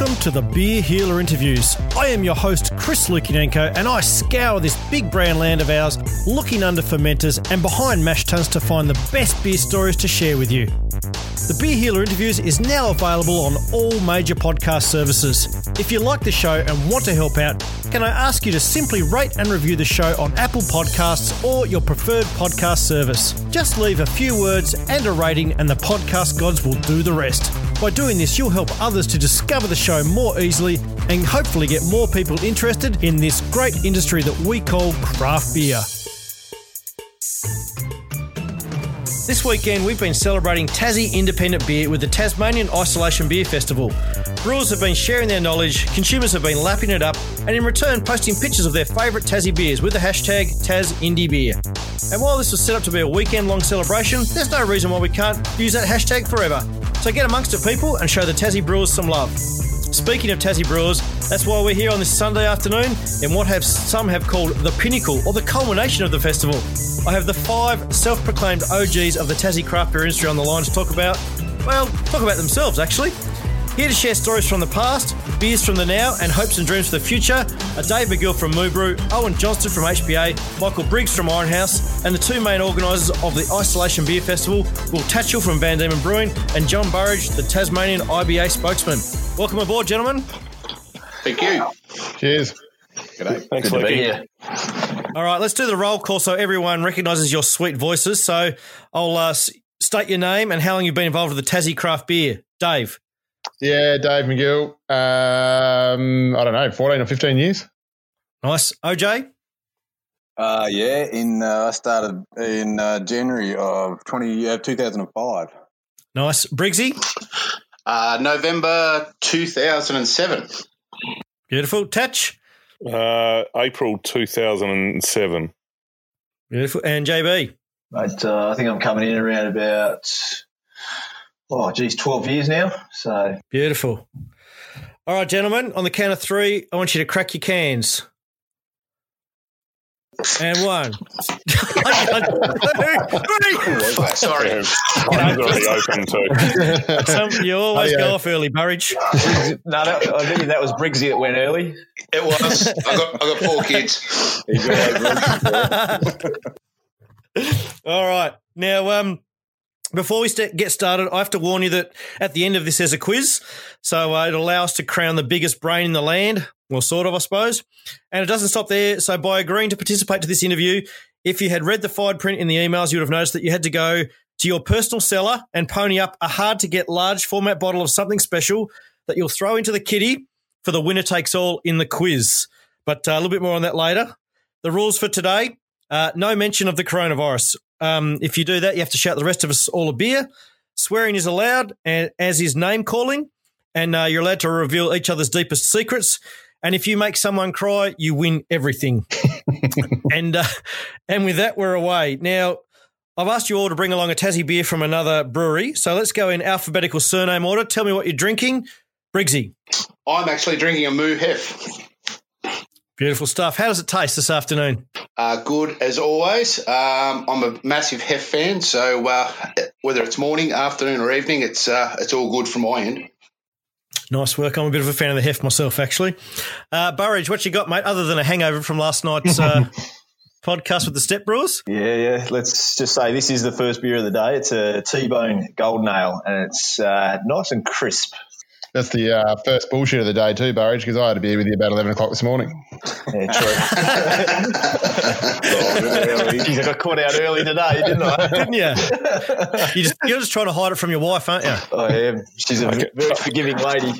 Welcome to the Beer Healer Interviews. I am your host, Chris Lukinenko, and I scour this big brown land of ours, looking under fermenters and behind mash tuns to find the best beer stories to share with you. The Beer Healer Interviews is now available on all major podcast services. If you like the show and want to help out, can I ask you to simply rate and review the show on Apple Podcasts or your preferred podcast service? Just leave a few words and a rating, and the podcast gods will do the rest. By doing this, you'll help others to discover the show more easily and hopefully get more people interested in this great industry that we call craft beer. This weekend, we've been celebrating Tassie Independent Beer with the Tasmanian Isolation Beer Festival. Brewers have been sharing their knowledge, consumers have been lapping it up, and in return, posting pictures of their favourite Tassie beers with the hashtag TasIndieBeer. And while this was set up to be a weekend long celebration, there's no reason why we can't use that hashtag forever. So get amongst it, people, and show the Tassie Brewers some love. Speaking of Tassie Brewers, that's why we're here on this Sunday afternoon in what have some have called the pinnacle or the culmination of the festival. I have the five self-proclaimed OGs of the Tassie craft beer industry on the line to talk about, well, talk about themselves actually. Here to share stories from the past, beers from the now, and hopes and dreams for the future are Dave McGill from Moo Brew, Owen Johnston from HPA, Michael Briggs from Ironhouse, and the two main organisers of the Isolation Beer Festival, Will Tatchell from Van Dieman Brewing, and Jon Burridge, the Tasmanian IBA spokesman. Welcome aboard, gentlemen. Thank you. Cheers. G'day. Thanks, Good to be here. All right, let's do the roll call so everyone recognises your sweet voices. So I'll uh, state your name and how long you've been involved with the Tassie craft beer. Dave. Yeah, Dave McGill. Um, I don't know, 14 or 15 years. Nice. OJ? Uh, yeah, in uh, I started in uh, January of 20, uh, 2005. Nice. Briggsy? Uh, November 2007. Beautiful. Touch? Uh, April 2007. Beautiful. And JB? Mate, uh, I think I'm coming in around about oh geez, 12 years now. So beautiful. All right, gentlemen, on the count of three, I want you to crack your cans. And one. Sorry. I'm already open too. Some, you always oh, yeah. go off early, Burridge. no, that, I think that was Briggsy that went early. It was. I got, I got four kids. All right. Now, um, before we st- get started, I have to warn you that at the end of this, there's a quiz. So uh, it'll allow us to crown the biggest brain in the land. Well, sort of, I suppose. And it doesn't stop there. So by agreeing to participate to this interview, if you had read the fine print in the emails, you would have noticed that you had to go to your personal cellar and pony up a hard to get large format bottle of something special that you'll throw into the kitty for the winner takes all in the quiz. But uh, a little bit more on that later. The rules for today uh, no mention of the coronavirus. Um, if you do that, you have to shout the rest of us all a beer. Swearing is allowed, and as is name calling, and uh, you're allowed to reveal each other's deepest secrets. And if you make someone cry, you win everything. and uh, and with that, we're away. Now, I've asked you all to bring along a Tassie beer from another brewery. So let's go in alphabetical surname order. Tell me what you're drinking. Briggsy. I'm actually drinking a Moo Hef. Beautiful stuff. How does it taste this afternoon? Uh, good as always. Um, I'm a massive Hef fan, so uh, whether it's morning, afternoon, or evening, it's uh, it's all good from my end. Nice work. I'm a bit of a fan of the Hef myself, actually. Uh, Burridge, what you got, mate? Other than a hangover from last night's uh, podcast with the Step Brewers? Yeah, yeah. Let's just say this is the first beer of the day. It's a T-bone Golden Ale, and it's uh, nice and crisp. That's the uh, first bullshit of the day too, Burridge, because I had a beer with you about 11 o'clock this morning. Yeah, true. Jeez, I got caught out early today, didn't I? didn't you? You just, you're just trying to hide it from your wife, aren't you? I am. She's a very forgiving lady.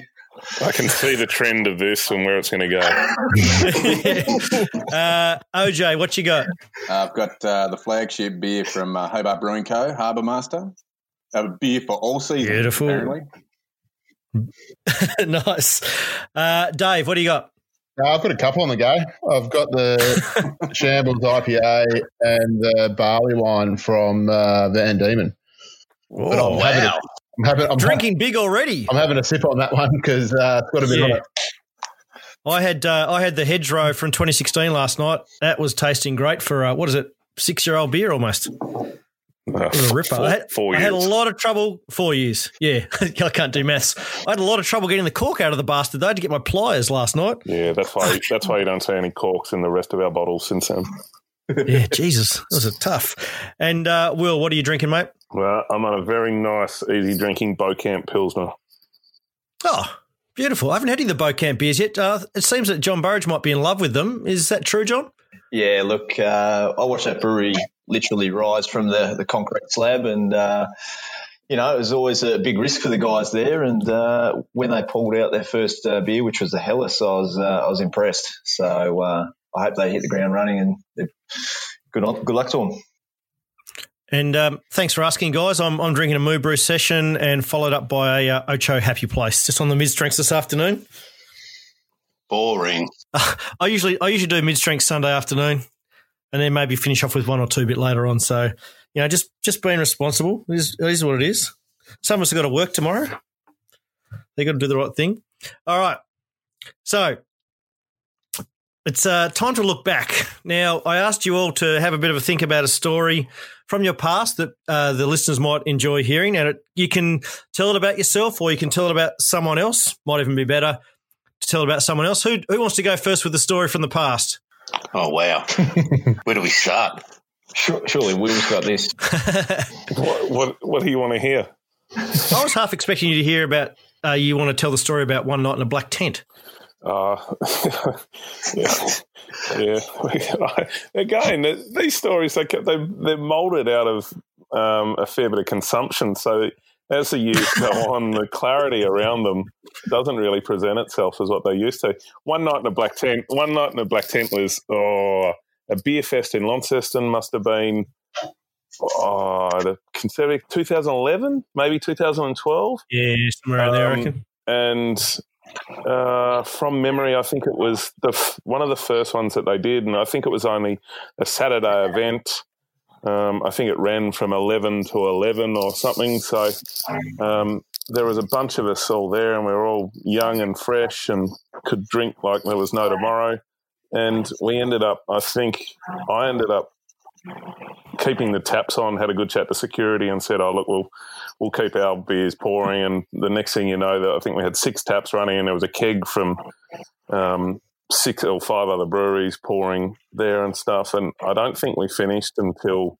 I can see the trend of this and where it's going to go. uh, OJ, what you got? Uh, I've got uh, the flagship beer from uh, Hobart Brewing Co., Harbour Master. A beer for all seasons, Beautiful. apparently. nice. Uh, Dave, what do you got? Uh, I've got a couple on the go. I've got the Shambles IPA and the barley wine from uh, Van Dieman. Oh, wow. Having a, I'm, having, I'm drinking big already. I'm having a sip on that one because uh, it's got a bit yeah. on it. I had uh, I had the hedgerow from 2016 last night. That was tasting great for uh, what is it, six year old beer almost. Uh, It was a ripper. Four, I, had, four I had a lot of trouble. Four years. Yeah, I can't do maths. I had a lot of trouble getting the cork out of the bastard though I had to get my pliers last night. Yeah, that's why that's why you don't see any corks in the rest of our bottles since then. Yeah, Jesus, that was a tough. And uh, Will, what are you drinking, mate? Well, I'm on a very nice, easy drinking Bocamp Pilsner. Oh, beautiful. I haven't had any of the Bocamp beers yet. Uh, it seems that Jon Burridge might be in love with them. Is that true, Jon? Yeah, look, uh, I watched that brewery literally rise from the, the concrete slab, and uh, you know it was always a big risk for the guys there. And uh, when they pulled out their first uh, beer, which was the Helles, I was uh, I was impressed. So uh, I hope they hit the ground running, and good on, good luck to them. And um, thanks for asking, guys. I'm, I'm drinking a Moo Brew session and followed up by a uh, Ocho Happy Place just on the mid strengths this afternoon. Boring. I usually I usually do mid strength Sunday afternoon, and then maybe finish off with one or two a bit later on. So you know, just just being responsible is is what it is. Some of us have got to work tomorrow. They've got to do the right thing. All right. So it's uh, time to look back. Now, I asked you all to have a bit of a think about a story from your past that uh, the listeners might enjoy hearing, and it, you can tell it about yourself, or you can tell it about someone else. Might even be better to tell it about someone else. Who who wants to go first with the story from the past? Oh wow. Where do we start? Sure, surely Will's got this. What, what, what do you want to hear? I was half expecting you to hear about. Uh, you want to tell the story about one night in a black tent. Uh, yeah, yeah. Again, these stories they they they're molded out of um, a fair bit of consumption. So as the years go on, the clarity around them doesn't really present itself as what they used to. One night in a black tent. One night in a black tent was oh a beer fest in Launceston must have been. Oh, the conservative 2011, maybe 2012 Yeah, somewhere around there, I Um, reckon. and uh, from memory, I think it was the f- one of the first ones that they did, and I think it was only a Saturday event. Um, I think it ran from eleven to eleven or something. So um, there was a bunch of us all there, and we were all young and fresh, and could drink like there was no tomorrow. And we ended up, I think, I ended up keeping the taps on, had a good chat to security, and said, "Oh, look, we'll we'll keep our beers pouring." And the next thing you know, that I think we had six taps running, and there was a keg from um, six or five other breweries pouring there and stuff. And I don't think we finished until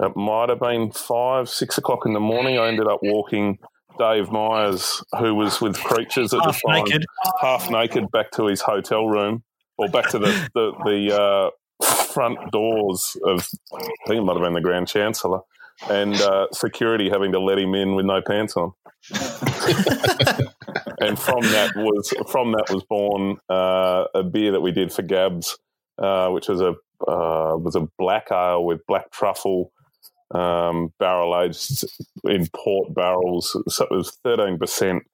it might have been five, six o'clock in the morning. I ended up walking. Dave Myers, who was with Creatures at Half the time, naked. half naked, back to his hotel room or back to the the, the uh, front doors of I think it might have been the Grand Chancellor, and uh, security having to let him in with no pants on. and from that was from that was born uh, a beer that we did for Gabs, uh, which was a uh, was a black ale with black truffle. Um, barrel aged in port barrels, so it was thirteen percent.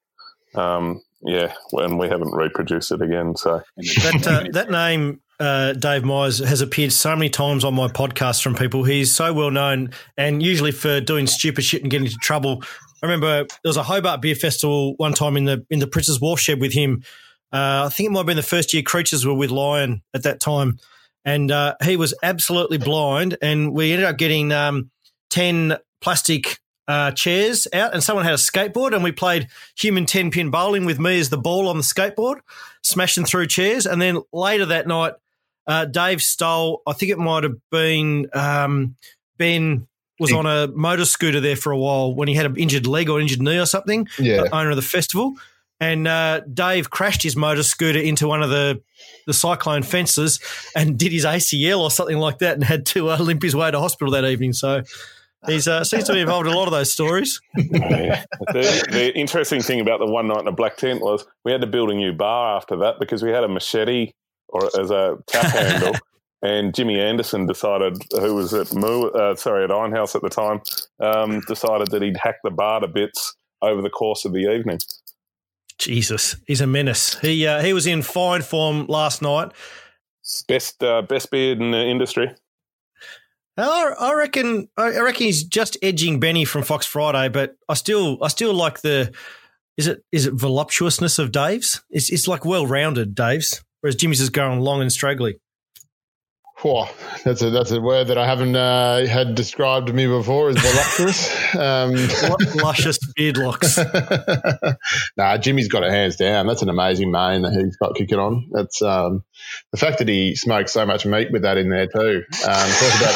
Um, yeah, and we haven't reproduced it again. So That uh, that name, uh, Dave Myers, has appeared so many times on my podcast from people. He's so well known, and usually for doing stupid shit and getting into trouble. I remember there was a Hobart Beer Festival one time in the in the Prince's Wharf shed with him. Uh, I think it might have been the first year Creatures were with Lion at that time, and uh, he was absolutely blind. And we ended up getting um, ten plastic uh, chairs out, and someone had a skateboard, and we played human ten pin bowling with me as the ball on the skateboard smashing through chairs. And then later that night, uh, Dave stole, I think it might have been um, Ben was on a motor scooter there for a while when he had an injured leg or injured knee or something, Yeah. the owner of the festival. And uh, Dave crashed his motor scooter into one of the, the cyclone fences and did his ACL or something like that and had to uh, limp his way to hospital that evening. So he's uh, seems to be involved in a lot of those stories. Yeah. the, the interesting thing about the one night in a black tent was we had to build a new bar after that because we had a machete or as a tap handle. And Jimmy Anderson decided, who was at Moo, uh, sorry at Ironhouse at the time, um, decided that he'd hack the bar to bits over the course of the evening. Jesus, he's a menace. He uh, he was in fine form last night. Best uh, best beard in the industry. I, I reckon I reckon he's just edging Benny from Fox Friday, but I still I still like the is it is it voluptuousness of Dave's? It's it's like well rounded Dave's, whereas Jimmy's is going long and straggly. Whoa, that's a that's a word that I haven't uh, had described to me before as voluptuous. um, Luscious beard locks. nah, Jimmy's got it hands down. That's an amazing mane that he's got kicking on. That's um, the fact that he smokes so much meat with that in there too. Um, talk about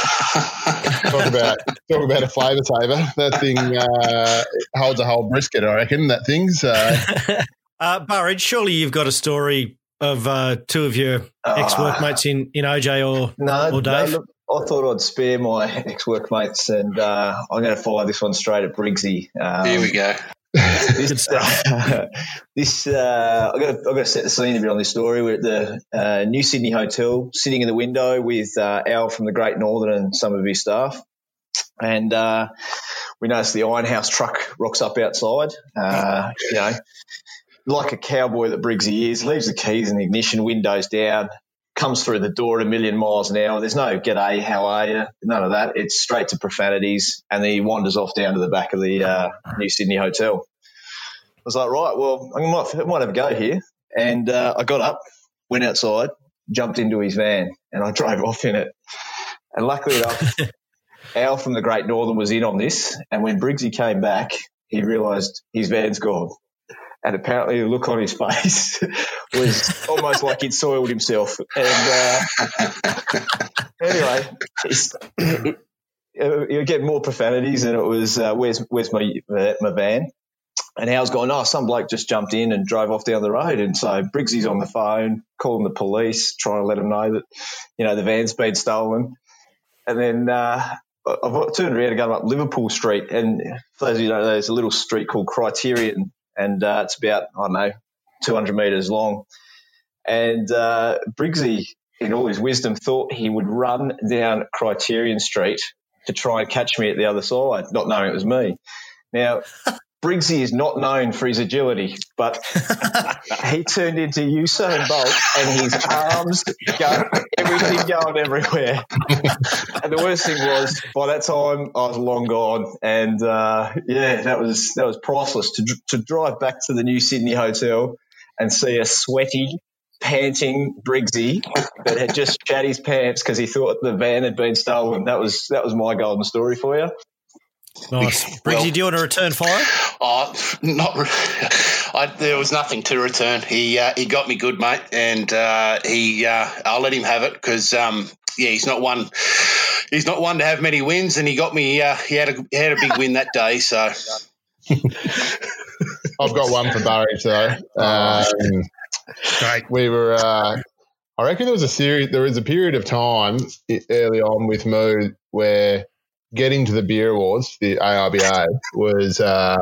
talk about talk about a flavour saver. That thing uh, holds a whole brisket, I reckon. That thing's. Uh, Uh, Burridge, surely you've got a story of uh, two of your ex workmates in, in OJ or, No, or Dave. no, look, I thought I'd spare my ex workmates, and uh, I'm going to follow this one straight at Briggsy. Um, Here we go. this, uh, this uh, I've got to, I've got to set the scene a bit on this story. We're at the uh, New Sydney Hotel, sitting in the window with uh, Al from the Great Northern and some of his staff, and uh, we notice the Ironhouse truck rocks up outside. Uh, you know, like a cowboy that Briggsy is, leaves the keys in the ignition, windows down, comes through the door at a million miles an hour. There's no "G'day, how are you?" None of that. It's straight to profanities, and then he wanders off down to the back of the uh, New Sydney Hotel. I was like, right, well, I might, I might have a go here. And uh, I got up, went outside, jumped into his van, and I drove off in it. And luckily enough, Al from the Great Northern was in on this. And when Briggsy came back, he realised his van's gone. And apparently, the look on his face was almost like he'd soiled himself. And uh, anyway, it, you get more profanities, and it was, uh, "Where's where's my my van?" And Al's gone, oh, some bloke just jumped in and drove off down the road. And so Briggsy's on the phone, calling the police, trying to let them know that, you know, the van's been stolen. And then uh, I've turned around and gone up Liverpool Street. And for those of you who don't know, there's a little street called Criterion. And uh, it's about, I don't know, 200 metres long. And uh, Briggsy, in all his wisdom, thought he would run down Criterion Street to try and catch me at the other side, not knowing it was me. Now, Briggsy is not known for his agility, but he turned into Usain Bolt and his arms go, everything going everywhere. and the worst thing was, by that time, I was long gone. And uh, yeah, that was that was priceless to, to drive back to the New Sydney Hotel and see a sweaty, panting Briggsy that had just shat his pants because he thought the van had been stolen. That was that was my golden story for you. Nice. Briggsy, Well- do you want to return fire? Oh, not. re- I, there was nothing to return. He uh, he got me good, mate, and uh, he. Uh, I'll let him have it because um, yeah, he's not one. He's not one to have many wins, and he got me. Uh, he had a he had a big win that day. So I've got one for Burridge though. Um, Great. we were. Uh, I reckon there was a series. There was a period of time early on with Moo where getting to the beer awards, the AIBA, was uh,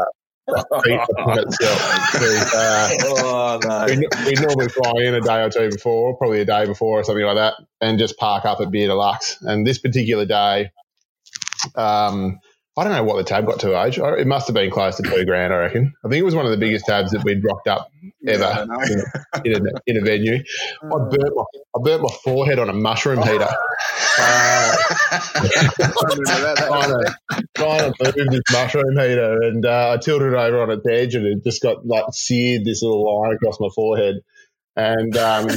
a feat upon itself. uh, Oh no! we, we normally fly in a day or two before, probably a day before or something like that, and just park up at Beer Deluxe. And this particular day, um, I don't know what the tab got to age. It must have been close to two grand, I reckon. I think it was one of the biggest tabs that we'd rocked up ever in, in, a, in a venue. I burnt my I burnt my forehead on a mushroom heater. Uh, trying to trying to move this mushroom heater, and uh, I tilted it over on its edge, and it just got like seared this little line across my forehead. And um,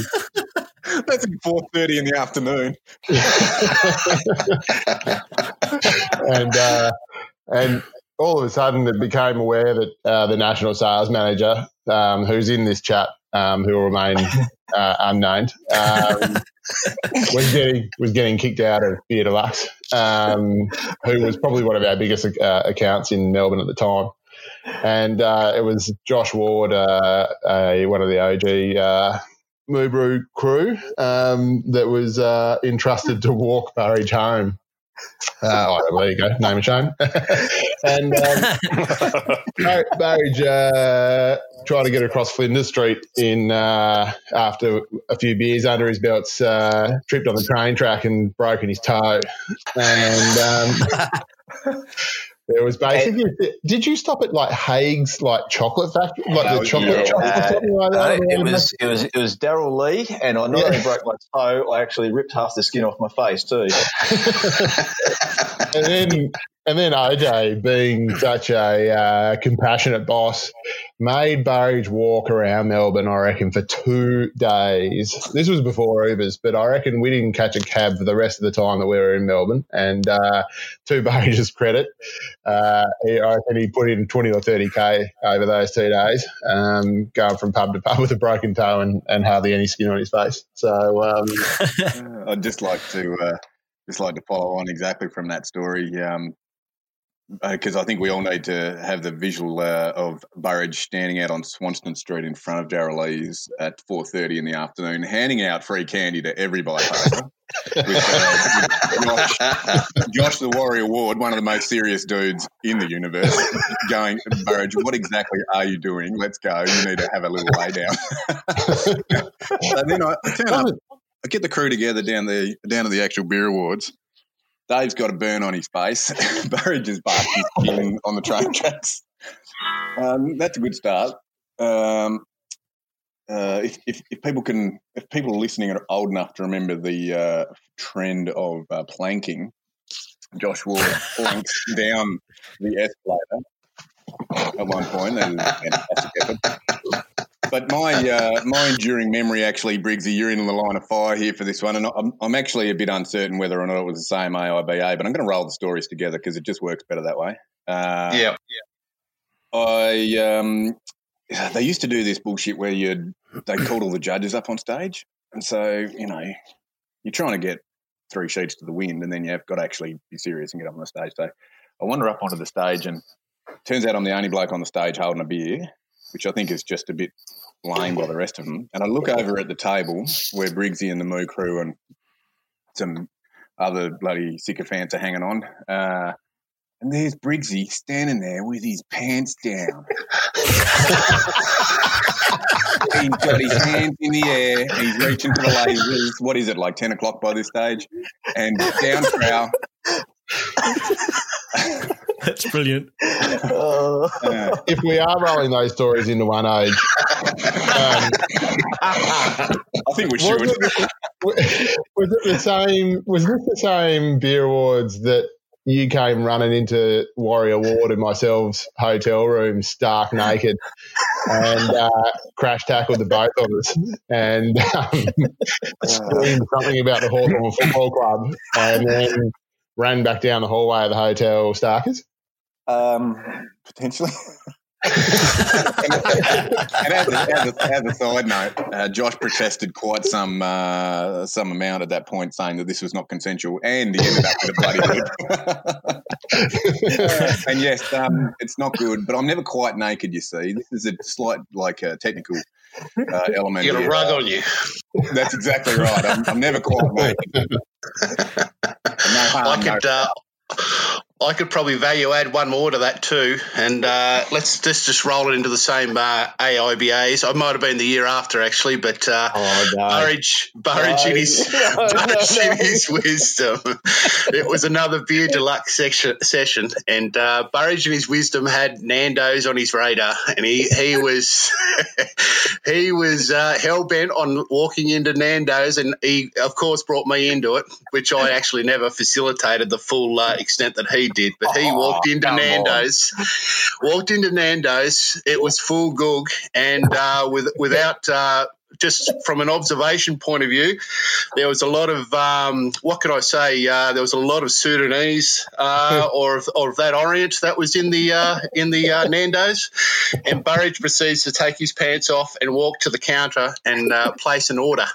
That's at four thirty in the afternoon. and uh, and all of a sudden, it became aware that uh, the national sales manager, um, who's in this chat, um, who will remain uh, unnamed, um, was getting was getting kicked out of Beer Deluxe, um, who was probably one of our biggest uh, accounts in Melbourne at the time. And uh, it was Josh Ward, uh, one of the OG uh, Moo Brew crew, um, that was uh, entrusted to walk Burridge home. Uh, oh, there you go, name and shame. and um, Burridge uh, tried to get across Flinders Street in uh, after a few beers under his belts, uh, tripped on the train track and broken his toe. And um, there was basically. Did you stop at like Haigh's, like chocolate factory, like the Oh, chocolate yeah. or uh, something like No, it was it was it was Darrell Lea, and I not Yeah. only broke my toe, I actually ripped half the skin off my face too. and then and then OJ, being such a uh, compassionate boss, made Burridge walk around Melbourne, I reckon, for two days. This was before Ubers, but I reckon we didn't catch a cab for the rest of the time that we were in Melbourne. And uh, to Burridge's credit, uh, he, I reckon he put in 20 or 30K over those two days, um, going from pub to pub with a broken toe and, and hardly any skin on his face. So, um, I'd just like to uh, just like to follow on exactly from that story. Um, because I think we all need to have the visual uh, of Burridge standing out on Swanston Street in front of Darrell at four thirty in the afternoon, handing out free candy to every with, uh, Josh, Josh, the Warrior Ward, one of the most serious dudes in the universe, going, Burridge, what exactly are you doing? Let's go. You need to have a little lay down. so then I, I turn up, I get the crew together down the down to the actual beer awards. Dave's got a burn on his face. Burridge is barking on the train tracks. Um, that's a good start. Um, uh, if, if, if, people can, if people listening are old enough to remember the uh, trend of uh, planking, Josh Ward planks down the escalator at one point. That is a fantastic effort. But my uh, my enduring memory, actually, Briggsy, you're in the line of fire here for this one, and I'm, I'm actually a bit uncertain whether or not it was the same AIBA, but I'm going to roll the stories together because it just works better that way. Uh, yeah, yeah. I um, they used to do this bullshit where you they called all the judges up on stage, and so you know you're trying to get three sheets to the wind, and then you've got to actually be serious and get up on the stage. So I wander up onto the stage, and turns out I'm the only bloke on the stage holding a beer, which I think is just a bit lame by the rest of them. And I look over at the table where Briggsy and the Moo crew and some other bloody sycophants are hanging on. Uh, and there's Briggsy standing there with his pants down. he's got his hands in the air. He's reaching for the lasers. What is it, like 10 o'clock by this stage? And down trow. That's brilliant. Uh, if we are rolling those stories into one age, um, I think we should. Was it, was it the same? Was this the same beer awards that you came running into Warrior Ward and myself's hotel room stark naked and uh, crash tackled the both of us and um, screamed something about the Hawthorn Football Club and then ran back down the hallway of the hotel Starkers? Um, potentially. and, as, a, as, a, as, a, side note, uh, Josh protested quite some uh, some amount at that point, saying that this was not consensual, and he ended up with a bloody whip. and yes, um, it's not good, but I'm never quite naked. You see, this is a slight like uh, technical uh, element. You got a rug on you. That's exactly right. I'm, I'm never quite naked. No harm, I could. No I could probably value add one more to that too, and uh, let's just just roll it into the same uh, AIBAs. I might have been the year after actually, but uh, oh, no. Burridge, Burridge no. in his no, Burridge in his wisdom, it was another beer deluxe section, session, and uh, Burridge in his wisdom had Nando's on his radar, and he he was he was uh, hell bent on walking into Nando's, and he of course brought me into it, which I actually never facilitated the full uh, extent that he did, but he oh, walked into Nando's. On. Walked into Nando's. It was full goog, and uh, with without. Uh, just from an observation point of view, there was a lot of um, what can I say? Uh, there was a lot of Sudanese uh, or of, or of that Orient that was in the uh, in the uh, Nando's, and Burridge proceeds to take his pants off and walk to the counter and uh, place an order,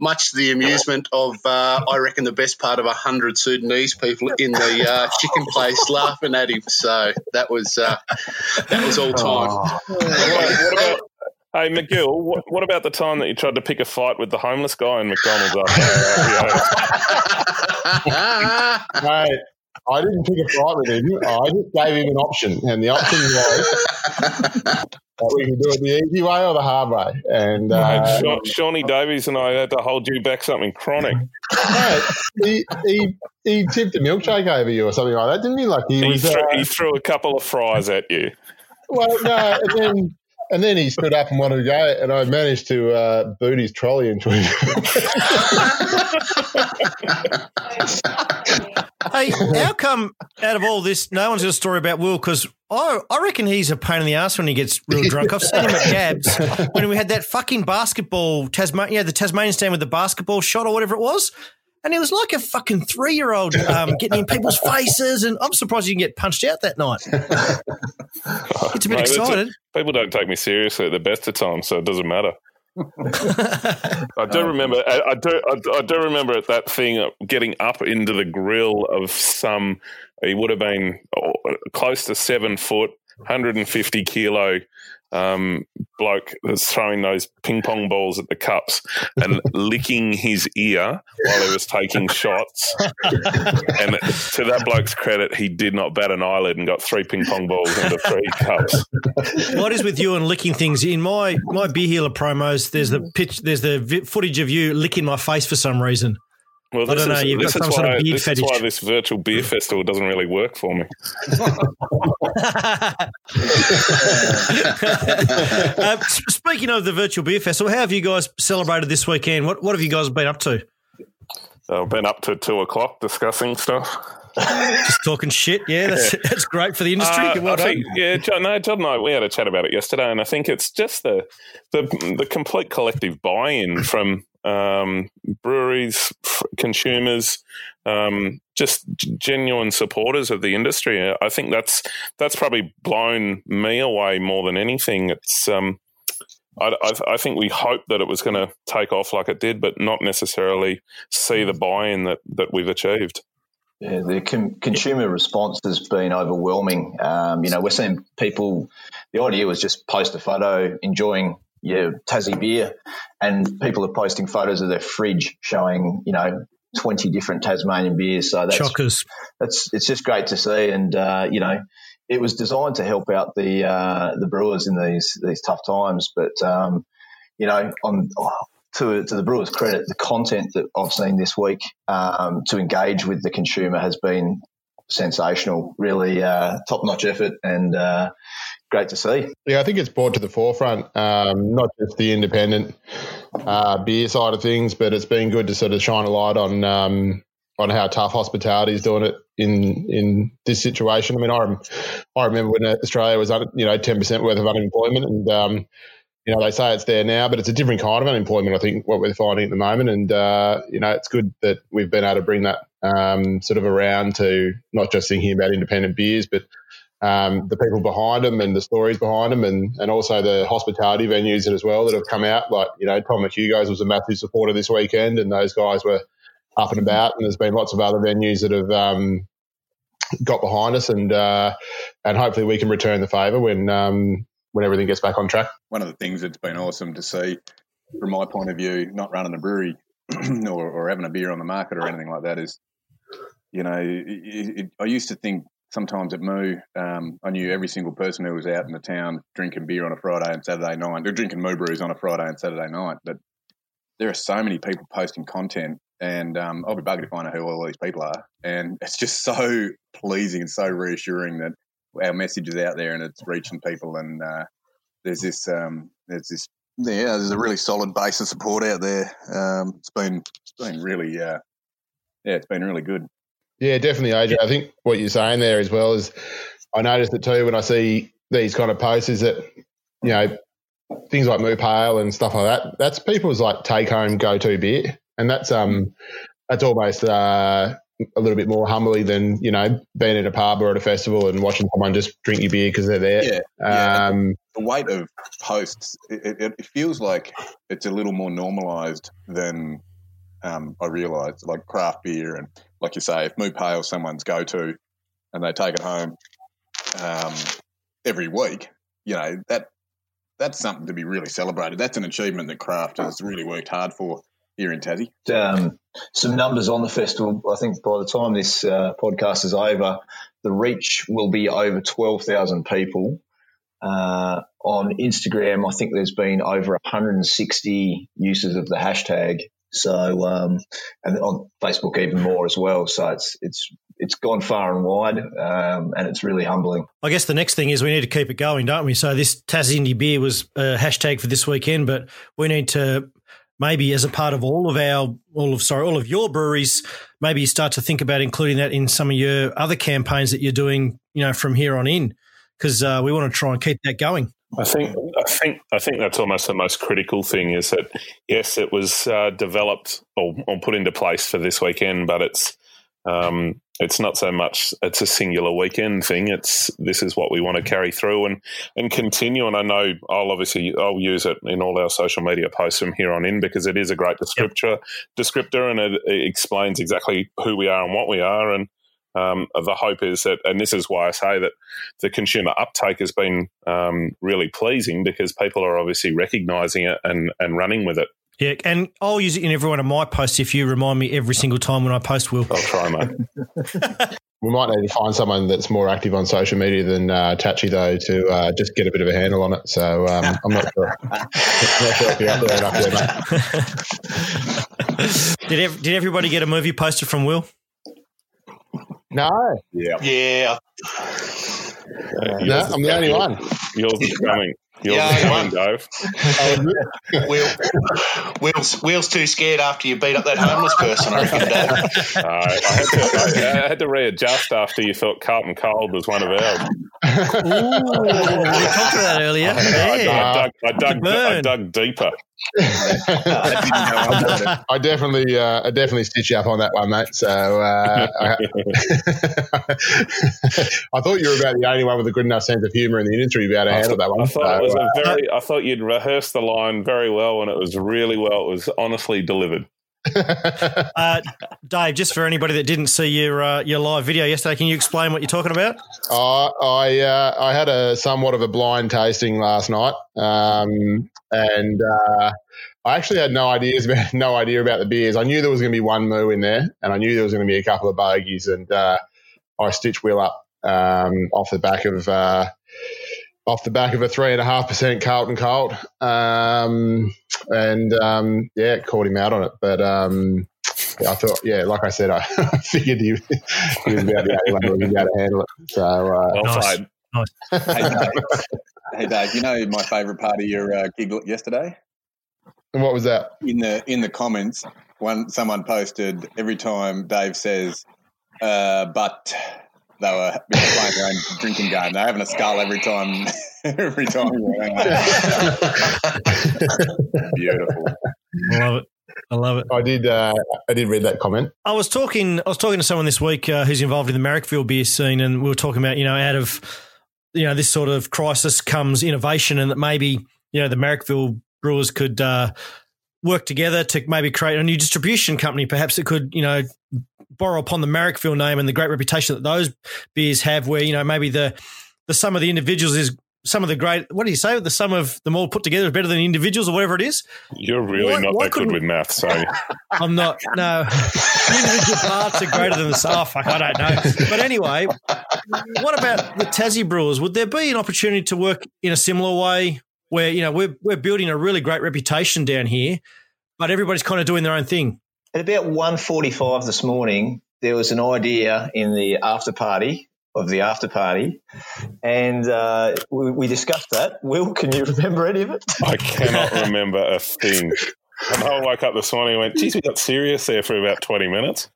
much to the amusement of uh, I reckon the best part of a hundred Sudanese people in the chicken place laughing at him. So that was that was all time. Oh. What, about, Hey, McGill, what, what, about the time that you tried to pick a fight with the homeless guy in McDonald's after Mate, I didn't pick a fight with him. I just gave him an option, and the option was that we could do it the easy way or the hard way. And uh, Mate, Shawnee Davies and I had to hold you back something chronic. Mate, he, he, he tipped a milkshake over you or something like that, didn't he? Like he, he, was, threw, uh, he threw a couple of fries at you. Well, no, and then and then he stood up and wanted to go, and I managed to uh, boot his trolley into him. hey, how come out of all this, no one's got a story about Will? Because I, I reckon he's a pain in the ass when he gets real drunk. I've seen him at Gabs when we had that fucking basketball Tasman, yeah, the Tasmanian stand with the basketball shot or whatever it was. And he was like a fucking three year old um, getting in people's faces. And I'm surprised you can get punched out that night. It's a bit Mate, that's excited. People don't take me seriously at the best of times, so it doesn't matter. I do remember. I, I do. I, I do remember at that thing uh, getting up into the grill of some. He would have been oh, close to seven foot, hundred and fifty kilo um, bloke that's throwing those ping pong balls at the cups and licking his ear while he was taking shots. and to that bloke's credit, he did not bat an eyelid and got three ping pong balls into three cups. what is with you and licking things? In my my beer healer promos, there's the pitch, there's the footage of you licking my face for some reason. Well, I this, don't know, is, you've got some sort of why, beard this is why fetish. this virtual beer festival doesn't really work for me. uh, speaking of the virtual beer festival, how have you guys celebrated this weekend? What what have you guys been up to? I've been up to two o'clock discussing stuff. Just talking shit. Yeah, that's, that's great for the industry. Uh, well think, yeah, Jon, no, Jon and I, we had a chat about it yesterday, and I think it's just the the, the complete collective buy-in from um, breweries, consumers, um, just genuine supporters of the industry. I think that's that's probably blown me away more than anything. It's um, I, I, I think we hoped that it was going to take off like it did, but not necessarily see the buy-in that that we've achieved. Yeah, the con- consumer response has been overwhelming. Um, you know, we're seeing people. The idea was just post a photo enjoying your Tassie beer, and people are posting photos of their fridge showing, you know, twenty different Tasmanian beers. So that's Chockers. that's it's just great to see, and uh, you know, it was designed to help out the uh, the brewers in these these tough times. But um, you know, on to to the brewers' credit, the content that I've seen this week um, to engage with the consumer has been sensational. Really uh, top notch effort, and uh, great to see. Yeah, I think it's brought to the forefront, um, not just the independent uh, beer side of things, but it's been good to sort of shine a light on um, on how tough hospitality is doing it in in this situation. I mean, I, I remember when Australia was, you know, ten percent worth of unemployment, and um, you know they say it's there now, but it's a different kind of unemployment. I think what we're finding at the moment, and uh, you know, it's good that we've been able to bring that um, sort of around to not just thinking about independent beers, but um, the people behind them and the stories behind them, and, and also the hospitality venues as well that have come out. Like, you know, Tom McHugo's was a massive supporter this weekend, and those guys were up and about. And there's been lots of other venues that have um, got behind us, and uh, and hopefully we can return the favour when um, when everything gets back on track. one of the things that's been awesome to see from my point of view, not running a brewery or, or having a beer on the market or anything like that is, you know, it, it, I used to think sometimes at Moo, um, I knew every single person who was out in the town drinking beer on a Friday and Saturday night, or drinking Moo brews on a Friday and Saturday night. But there are so many people posting content, and um, I'll be buggered if I know who all these people are. And it's just so pleasing and so reassuring that our message is out there and it's reaching people. And uh, there's this, um, there's this, yeah, there's a really solid base of support out there. Um, it's been, it's been really, uh, yeah, it's been really good. Yeah, definitely, OJ. I think what you're saying there as well is I noticed it too when I see these kind of posts is that, you know, things like Moo Pale and stuff like that, that's people's like take home go to beer. And that's um that's almost uh a little bit more humbly than, you know, being at a pub or at a festival and watching someone just drink your beer because they're there. Yeah, yeah. Um, the weight of posts, it, it, it feels like it's a little more normalized than um, I realised. Like craft beer, and like you say, if Moo Pale someone's go to, and they take it home um, every week, you know that that's something to be really celebrated. That's an achievement that craft has really worked hard for here in Tassie. Um, some numbers on the festival. I think by the time this uh, podcast is over, the reach will be over 12,000 people. Uh, on Instagram, I think there's been over 160 uses of the hashtag. So, um, and on Facebook even more as well. So it's it's it's gone far and wide, um, and it's really humbling. I guess the next thing is we need to keep it going, don't we? So this Tassie Indie Beer was a hashtag for this weekend, but we need to maybe as a part of all of our all of sorry all of your breweries, maybe you start to think about including that in some of your other campaigns that you're doing, you know, from here on in. because uh, we want to try and keep that going. I think I think I think that's almost the most critical thing is that yes, it was uh, developed or, or, put into place for this weekend, but it's um, it's not so much it's a singular weekend thing. It's this is what we want to carry through and and continue. And I know I'll obviously I'll use it in all our social media posts from here on in because it is a great descriptor yep. descriptor and it, it, explains exactly who we are and what we are. And um, the hope is that, and this is why I say that the consumer uptake has been um, really pleasing because people are obviously recognising it and and running with it. Yeah, and I'll use it in every one of my posts if you remind me every single time when I post, Will. I'll try, mate. we might need to find someone that's more active on social media than uh, Tachi, though, to uh, just get a bit of a handle on it. So um, I'm not sure. I'm not sure if you're up there enough there, mate. did, ev- did everybody get a movie poster from Will? No. Yeah. Yeah. Uh, no, I'm the only one. Yours is coming. Yours yeah, coming, Dave. Will, Will's, Will's too scared after you beat up that homeless person, I reckon, Dave. Uh, I, had to, I, I, had to readjust after you thought Carlton Cold was one of ours. Ooh, we talked about that earlier. I, yeah. I, dug, I, dug, deeper. I definitely, uh, I definitely stitch you up on that one, mate. So uh, I, I, thought you were about the only one with a good enough sense of humour in the industry to be able to handle that one. I thought so, it was a very, I thought you'd rehearsed the line very well, and it was really well. It was honestly delivered. Uh, Dave, just for anybody that didn't see your uh, your live video yesterday, can you explain what you're talking about? Uh, I uh, I had a somewhat of a blind tasting last night, um, and uh, I actually had no ideas about no idea about the beers. I knew there was going to be one moo in there, and I knew there was going to be a couple of bogeys, and uh, I stitched Will up um, off the back of off the back of a three and a half percent Carlton Cold, um, and um, yeah, caught him out on it. But um, yeah, I thought, yeah, like I said, I figured he, he was about the only one who was able to handle it. So, uh, well nice. nice. hey, Dave, hey, Dave, you know my favourite part of your uh, gig yesterday. And what was that? In the in the comments, one someone posted every time Dave says, uh, "But they were playing their own drinking game. They're having a skull every time. every time. Beautiful. I love it. I love it. I did. Uh, I did read that comment. I was talking. I was talking to someone this week uh, who's involved in the Marrickville beer scene, and we were talking about you know out of you know this sort of crisis comes innovation, and that maybe you know the Marrickville brewers could uh, work together to maybe create a new distribution company, perhaps it could you know borrow upon the Marrickville name and the great reputation that those beers have, where you know maybe the the sum of the individuals is some of the great. What do you say? The sum of them all put together is better than individuals, or whatever it is. You're really why, not why that good with math, so I'm not. No, individual parts are greater than the sum. Oh, fuck, I don't know. But anyway, what about the Tassie Brewers? Would there be an opportunity to work in a similar way, where you know we're we're building a really great reputation down here, but everybody's kind of doing their own thing? At about 1.45 this morning, there was an idea in the after party of the after party, and uh, we, we, discussed that. Will, can you remember any of it? I cannot remember a thing. And I woke up this morning and went, geez, we got serious there for about 20 minutes.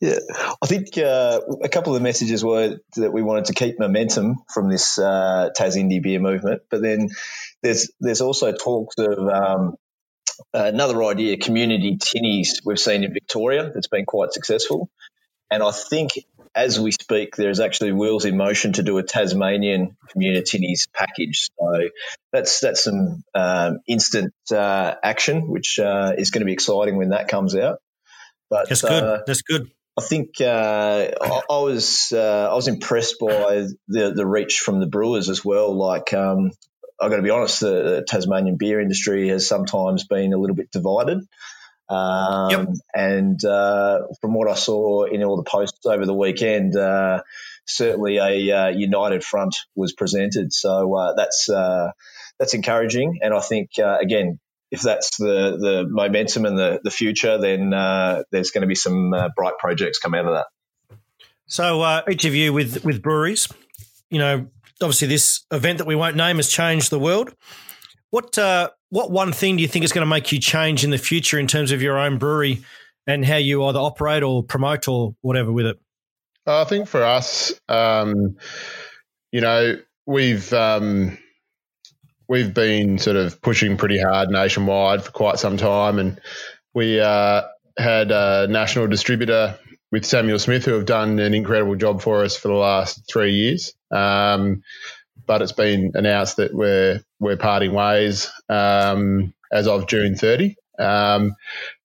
Yeah, I think uh, a couple of the messages were that we wanted to keep momentum from this uh, Tas Indie beer movement, but then there's there's also talks of um, another idea, community tinnies, we've seen in Victoria that's been quite successful. And I think as we speak, there's actually wheels in motion to do a Tasmanian community tinnies package. So that's that's some um, instant uh, action, which uh, is going to be exciting when that comes out. But that's good. Uh, that's good. I think uh, I, I, was uh, I was impressed by the the reach from the brewers as well. Like um, I've got to be honest, the, Tasmanian beer industry has sometimes been a little bit divided. Um, yep. And uh, from what I saw in all the posts over the weekend, uh, certainly a uh, united front was presented. So uh, that's uh, that's encouraging. And I think uh, again, if that's the the momentum and the the future, then there's going to be some bright projects come out of that. So each of you with with breweries, you know, obviously this event that we won't name has changed the world. What uh, what one thing do you think is going to make you change in the future in terms of your own brewery and how you either operate or promote or whatever with it? I think for us, um, you know, we've um, we've been sort of pushing pretty hard nationwide for quite some time, and we uh, had a national distributor with Samuel Smith who have done an incredible job for us for the last three years. Um, but it's been announced that we're we're parting ways um, as of June 30. Um,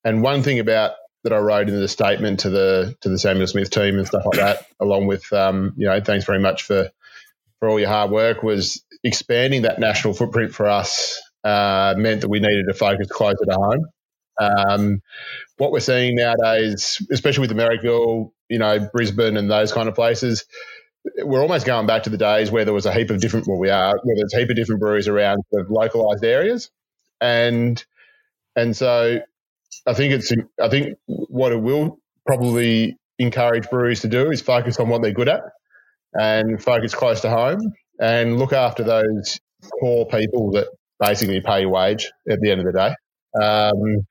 and one thing about that I wrote in the statement to the to the Samuel Smith team and stuff like that, along with um, you know, thanks very much for for all your hard work, was expanding that national footprint for us uh, meant that we needed to focus closer to home. Um, what we're seeing nowadays, especially with Marrickville, you know, Brisbane and those kind of places, we're almost going back to the days where there was a heap of different, well, we are, where there's a heap of different breweries around localized areas. And, and so I think it's, I think what it will probably encourage breweries to do is focus on what they're good at and focus close to home and look after those core people that basically pay wage at the end of the day. Um,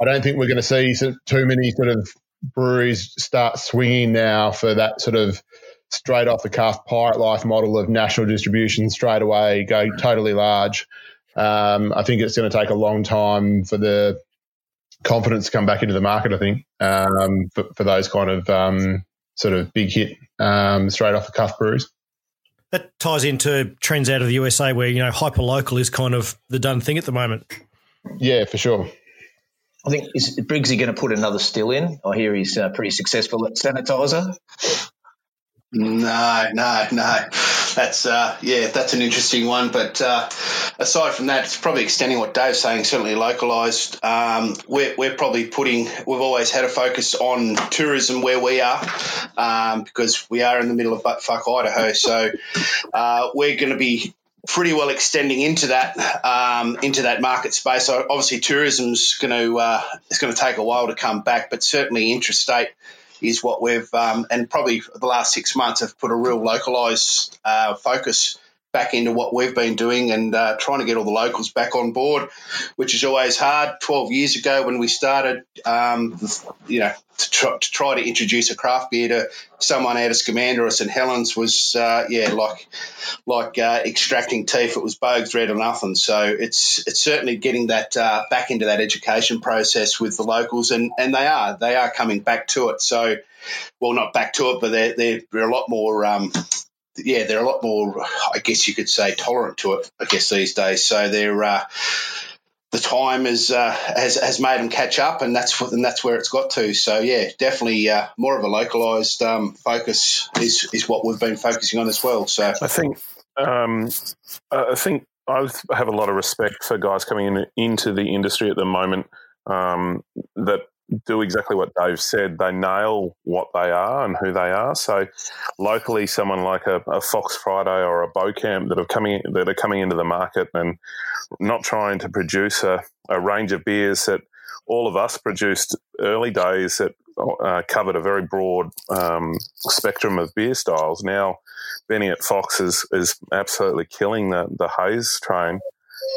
I don't think we're going to see too many sort of breweries start swinging now for that sort of straight off the cuff pirate life model of national distribution straight away, go totally large. Um, I think it's going to take a long time for the confidence to come back into the market. I think um, for, for, those kind of um, sort of big hit um, straight off the cuff breweries. That ties into trends out of the USA where you know hyper local is kind of the done thing at the moment. Yeah, for sure. I think is Briggsy going to put another still in? I hear he's uh, pretty successful at sanitizer. No, no, no. That's uh, yeah, that's an interesting one. But uh, aside from that, it's probably extending what Dave's saying. Certainly localized. Um, we're, we're probably putting. We've always had a focus on tourism where we are um, because we are in the middle of buttfuck Idaho. So uh, we're going to be pretty well extending into that um, into that market space. Obviously, tourism's going to uh, it's going to take a while to come back, but certainly interstate is what we've um, and probably the last six months have put a real localized uh, focus back into what we've been doing and uh, trying to get all the locals back on board, which is always hard. 12 years ago when we started, um, you know, to try, to try, to introduce a craft beer to someone out of Scamander or St Helens was, uh, yeah, like like uh, extracting teeth. It was Boags red or nothing. So it's it's certainly getting that uh, back into that education process with the locals, and, and they are they are coming back to it. So, well, not back to it, but they're they're, they're a lot more. Um, yeah, they're a lot more, I guess you could say, tolerant to it. I guess these days, so they're uh, the time is uh, has has made them catch up, and that's and that's where it's got to. So yeah, definitely uh, more of a localized um, focus is is what we've been focusing on as well. So I think um, I think I have a lot of respect for guys coming in into the industry at the moment um, that do exactly what Dave said. They nail what they are and who they are. So locally, someone like a, a Fox Friday or a Bocamp that are coming that are coming into the market and not trying to produce a, a range of beers that all of us produced early days that uh, covered a very broad um, spectrum of beer styles. Now, Benny at Fox is, is absolutely killing the, the haze train.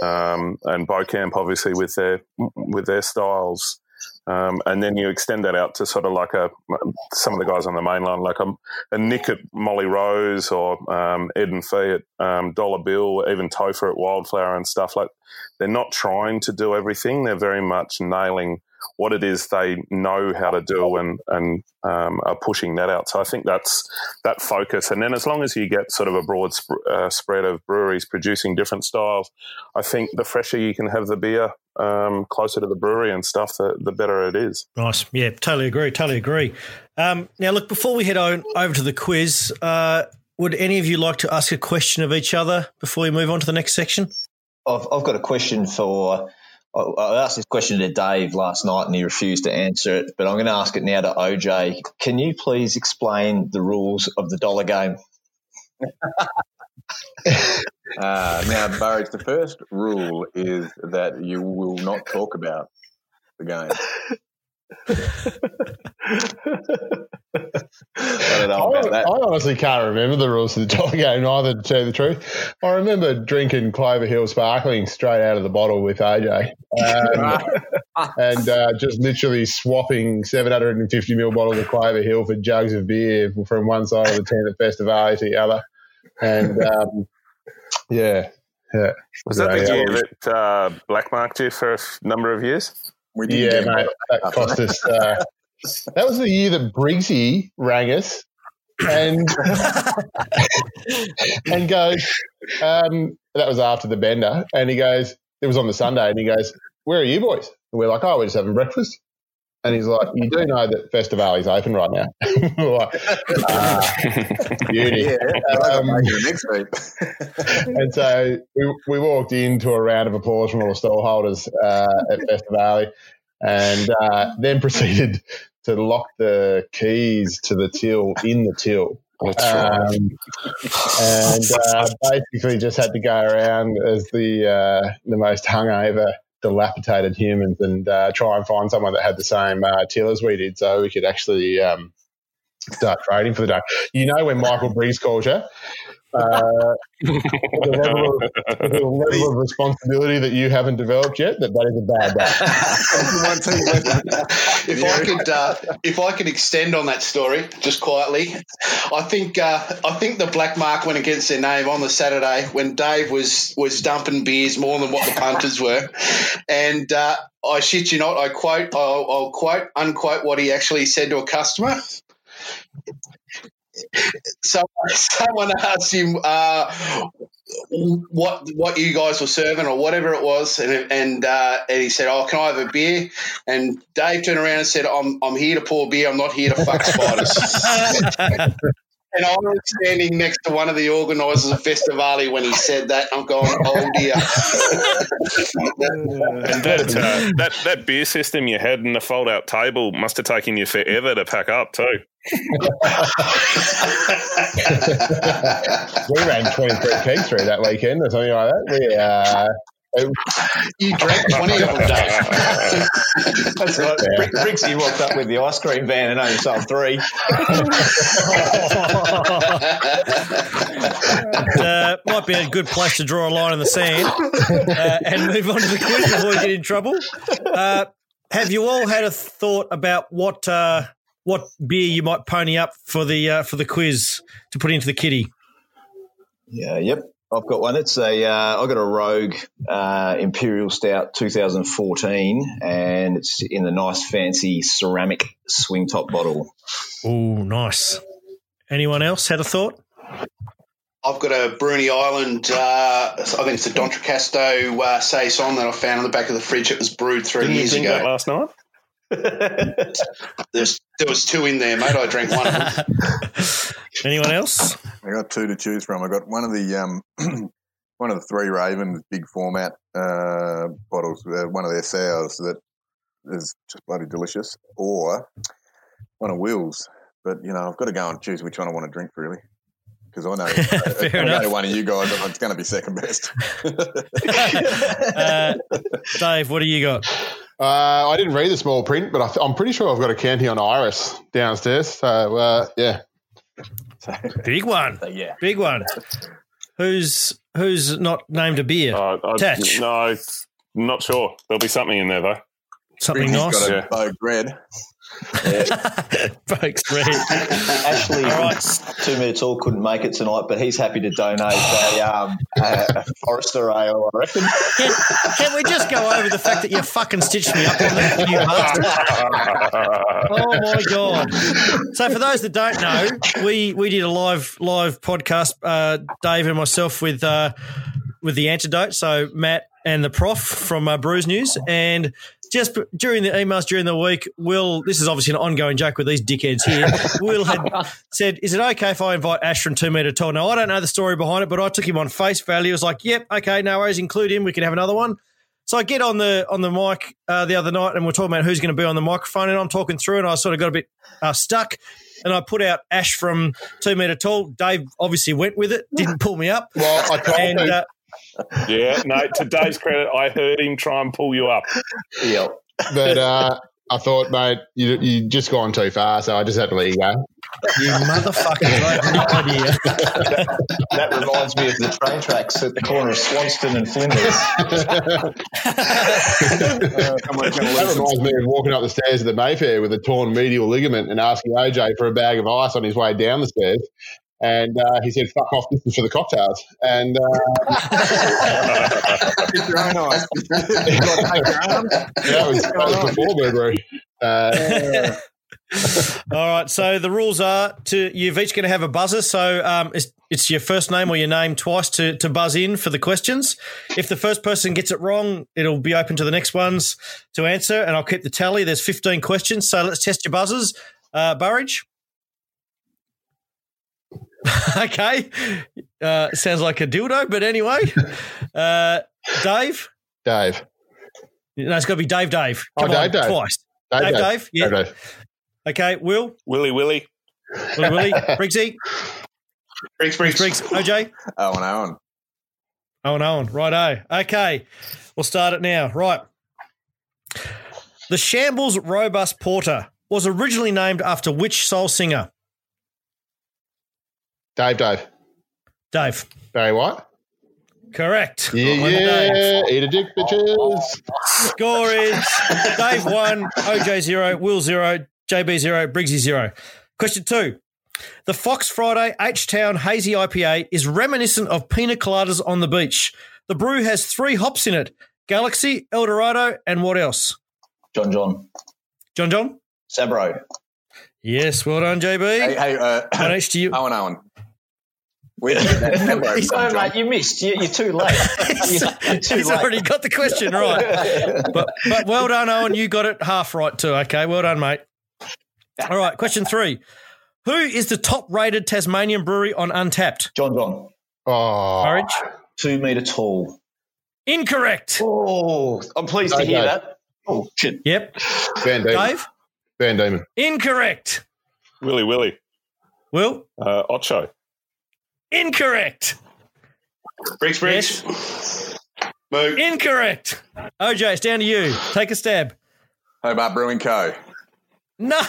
Um, and Bocamp, obviously, with their with their styles, um, and then you extend that out to sort of like a some of the guys on the main line, like a, a Nick at Molly Rose or um, Ed and Fee at um, Dollar Bill, even Topher at Wildflower and stuff like. They're not trying to do everything. They're very much nailing what it is they know how to do and and um, are pushing that out. So I think that's that focus. And then as long as you get sort of a broad sp- uh, spread of breweries producing different styles, I think the fresher you can have the beer um, closer to the brewery and stuff, the, the better it is. Nice. Yeah, totally agree. Totally agree. Um, now, look, before we head on over to the quiz, uh, would any of you like to ask a question of each other before we move on to the next section? I've, I've got a question for I asked this question to Dave last night and he refused to answer it, but I'm going to ask it now to OJ. Can you please explain the rules of the dollar game? uh, now, Burridge, the first rule is that you will not talk about the game. I don't know about that. I honestly can't remember the rules of the dog game either, to tell you the truth. I remember drinking Clover Hill Sparkling straight out of the bottle with AJ. Um, and uh, just literally swapping 750 ml bottles of Clover Hill for jugs of beer from one side of the tent at Festivale to the other. And um, Yeah, yeah. Was that the yeah. year that uh, Black marked you for a number of years? We Yeah, didn't mate, that cost us. Uh, that was the year that Briggsy rang us and and goes. Um, that was after the bender, and he goes. It was on the Sunday, and he goes, "Where are you boys?" And we're like, "Oh, we're just having breakfast." And he's like, "You do know that Festivale is open right now." We're like, ah, beauty. Yeah, Um, next week. and so we, we walked into a round of applause from all the stallholders uh, at Festivale and uh, then proceeded to lock the keys to the till in the till. That's Um, and uh, basically just had to go around as the uh, the most hungover, dilapidated humans and uh, try and find someone that had the same uh, till as we did, so we could actually um, start trading for the day. You know when Michael Briggs calls you. Uh, the, level of, the level of responsibility that you haven't developed yet, that that is a bad day. if I could, uh, if I could extend on that story just quietly, I think uh, I think the black mark went against their name on the Saturday when Dave was was dumping beers more than what the punters were, and uh, I shit you not, I quote, I'll, I'll quote unquote what he actually said to a customer. So someone asked him uh, what what you guys were serving or whatever it was, and and, uh, and he said, "Oh, can I have a beer?" And Dave turned around and said, "I'm I'm here to pour beer. I'm not here to fuck spiders." and I was standing next to one of the organisers of Festivale when he said that. I'm going, "Oh dear." And that, uh, that that beer system you had in the fold out table must have taken you forever to pack up too. we ran 23 kegs through that weekend or something like that. We, uh, it- you drank twenty of them, Dave. That's right. Yeah. Brick, Brixie walked up with the ice cream van and only sold three. uh, might be a good place to draw a line in the sand uh, and move on to the quiz before we get in trouble. Uh, have you all had a thought about what uh, what beer you might pony up for the uh, for the quiz to put into the kitty? Yeah, yep. I've got one. It's a uh, I've got a Rogue uh, Imperial Stout 2014, and it's in the nice fancy ceramic swing top bottle. Oh, nice. Anyone else had a thought? I've got a Bruny Island. Uh, I think it's a D'Entrecasteaux uh, saison that I found on the back of the fridge. It was brewed 3 Didn't you years drink that ago. last night? There's, there was two in there, mate. I drank one of them. Anyone else? I got two to choose from. I got one of the um, one of the three Ravens big format uh, bottles, uh, one of their sours that is just bloody delicious, or one of Will's. But you know, I've got to go and choose which one I want to drink, really, because I know if I go enough. to one of you guys, it's going to be second best. Uh, Dave, what do you got? Uh, I didn't read the small print, but I th- I'm pretty sure I've got a Cantillon Iris downstairs. So, uh, yeah. Big one. yeah. Big one. Who's who's not named a beer? Uh, I, Tatch. No, not sure. There'll be something in there though. Something He's nice. got a Yeah. Boags red. Folks, read. Actually, All right. two minutes all couldn't make it tonight, but he's happy to donate a, um, a, a Forester ale, I reckon. Can, can we just go over the fact that you fucking stitched me up on that, you bastard? Oh my god! So for those that don't know, we we did a live live podcast, uh, Dave and myself with uh, with the antidote. So Matt and the Prof from uh, Brews News, and just during the emails during the week, Will. This is obviously an ongoing joke with these dickheads here. Will had said, "Is it okay if I invite Ash from Two Meter Tall?" Now I don't know the story behind it, but I took him on face value. I was like, "Yep, okay, no worries, include him. We can have another one." So I get on the on the mic uh, the other night, and we're talking about who's going to be on the microphone, and I'm talking through, and I sort of got a bit uh, stuck, and I put out Ash from Two Meter Tall. Dave obviously went with it, didn't pull me up, Well, I told and you. uh, yeah, no. To Dave's credit, I heard him try and pull you up. Yeah. but uh, I thought, mate, you you just gone too far, so I just had to let you go. you motherfucker, I have no idea. That reminds me of the train tracks at the corner of Swanston and Flinders. that reminds me of walking up the stairs at the Mayfair with a torn medial ligament and asking OJ for a bag of ice on his way down the stairs. And uh, he said, "Fuck off! This is for the cocktails." And uh, Keep your own eyes. Gotta take your that was, that was before burglary. Uh, All right. So the rules are to you've each going to have a buzzer. So um, it's, it's your first name or your name twice to, to buzz in for the questions. If the first person gets it wrong, it'll be open to the next ones to answer, and I'll keep the tally. There's 15 questions, so let's test your buzzers. Uh, Burridge. okay. Uh, sounds like a dildo, but anyway. Uh, Dave. Dave. No, it's got to be Dave. Dave. Oh, Come Dave, on, Dave. twice. Dave, Dave. Dave. Dave. Yeah. Dave, Dave. Okay. Will. Willy Willy. Willie. Willie. Briggsy. Briggs, Briggs. Briggs. OJ. Owen Owen. Owen Owen. Righto. Okay. We'll start it now. Right. The Shambles Robust Porter was originally named after which soul singer? Dave, Dave. Dave. Barry White. Correct. Yeah, One to Dave. yeah. Eat a dick, bitches. Score is Dave one, OJ zero, Will zero, JB zero, Briggsy zero. Question two. The Fox Friday H Town Hazy IPA is reminiscent of pina coladas on the beach. The brew has three hops in it Galaxy, Eldorado, and what else? Jon Jon. Jon Jon? Sabro. Yes, well done, JB. Hey, hey uh, One each to you. Owen Owen. We Sabro, So, mate, you missed. You, you're too late. You're, you're too He's late. already got the question right. But, but well done, Owen. You got it half right too. Okay, well done, mate. All right, question three. Who is the top rated Tasmanian brewery on Untappd? Jon Jon. Oh, Courage? Two metre tall. Incorrect. Oh, I'm pleased to Okay. hear that. Oh, shit. Yep. Van Dieman. Dave? Van Dieman. Incorrect. Willy Willy. Will? Uh, Ocho. Incorrect. Briggs, Briggs. Moo. Incorrect. OJ, it's down to you. Take a stab. How Hobart Brewing Co. No,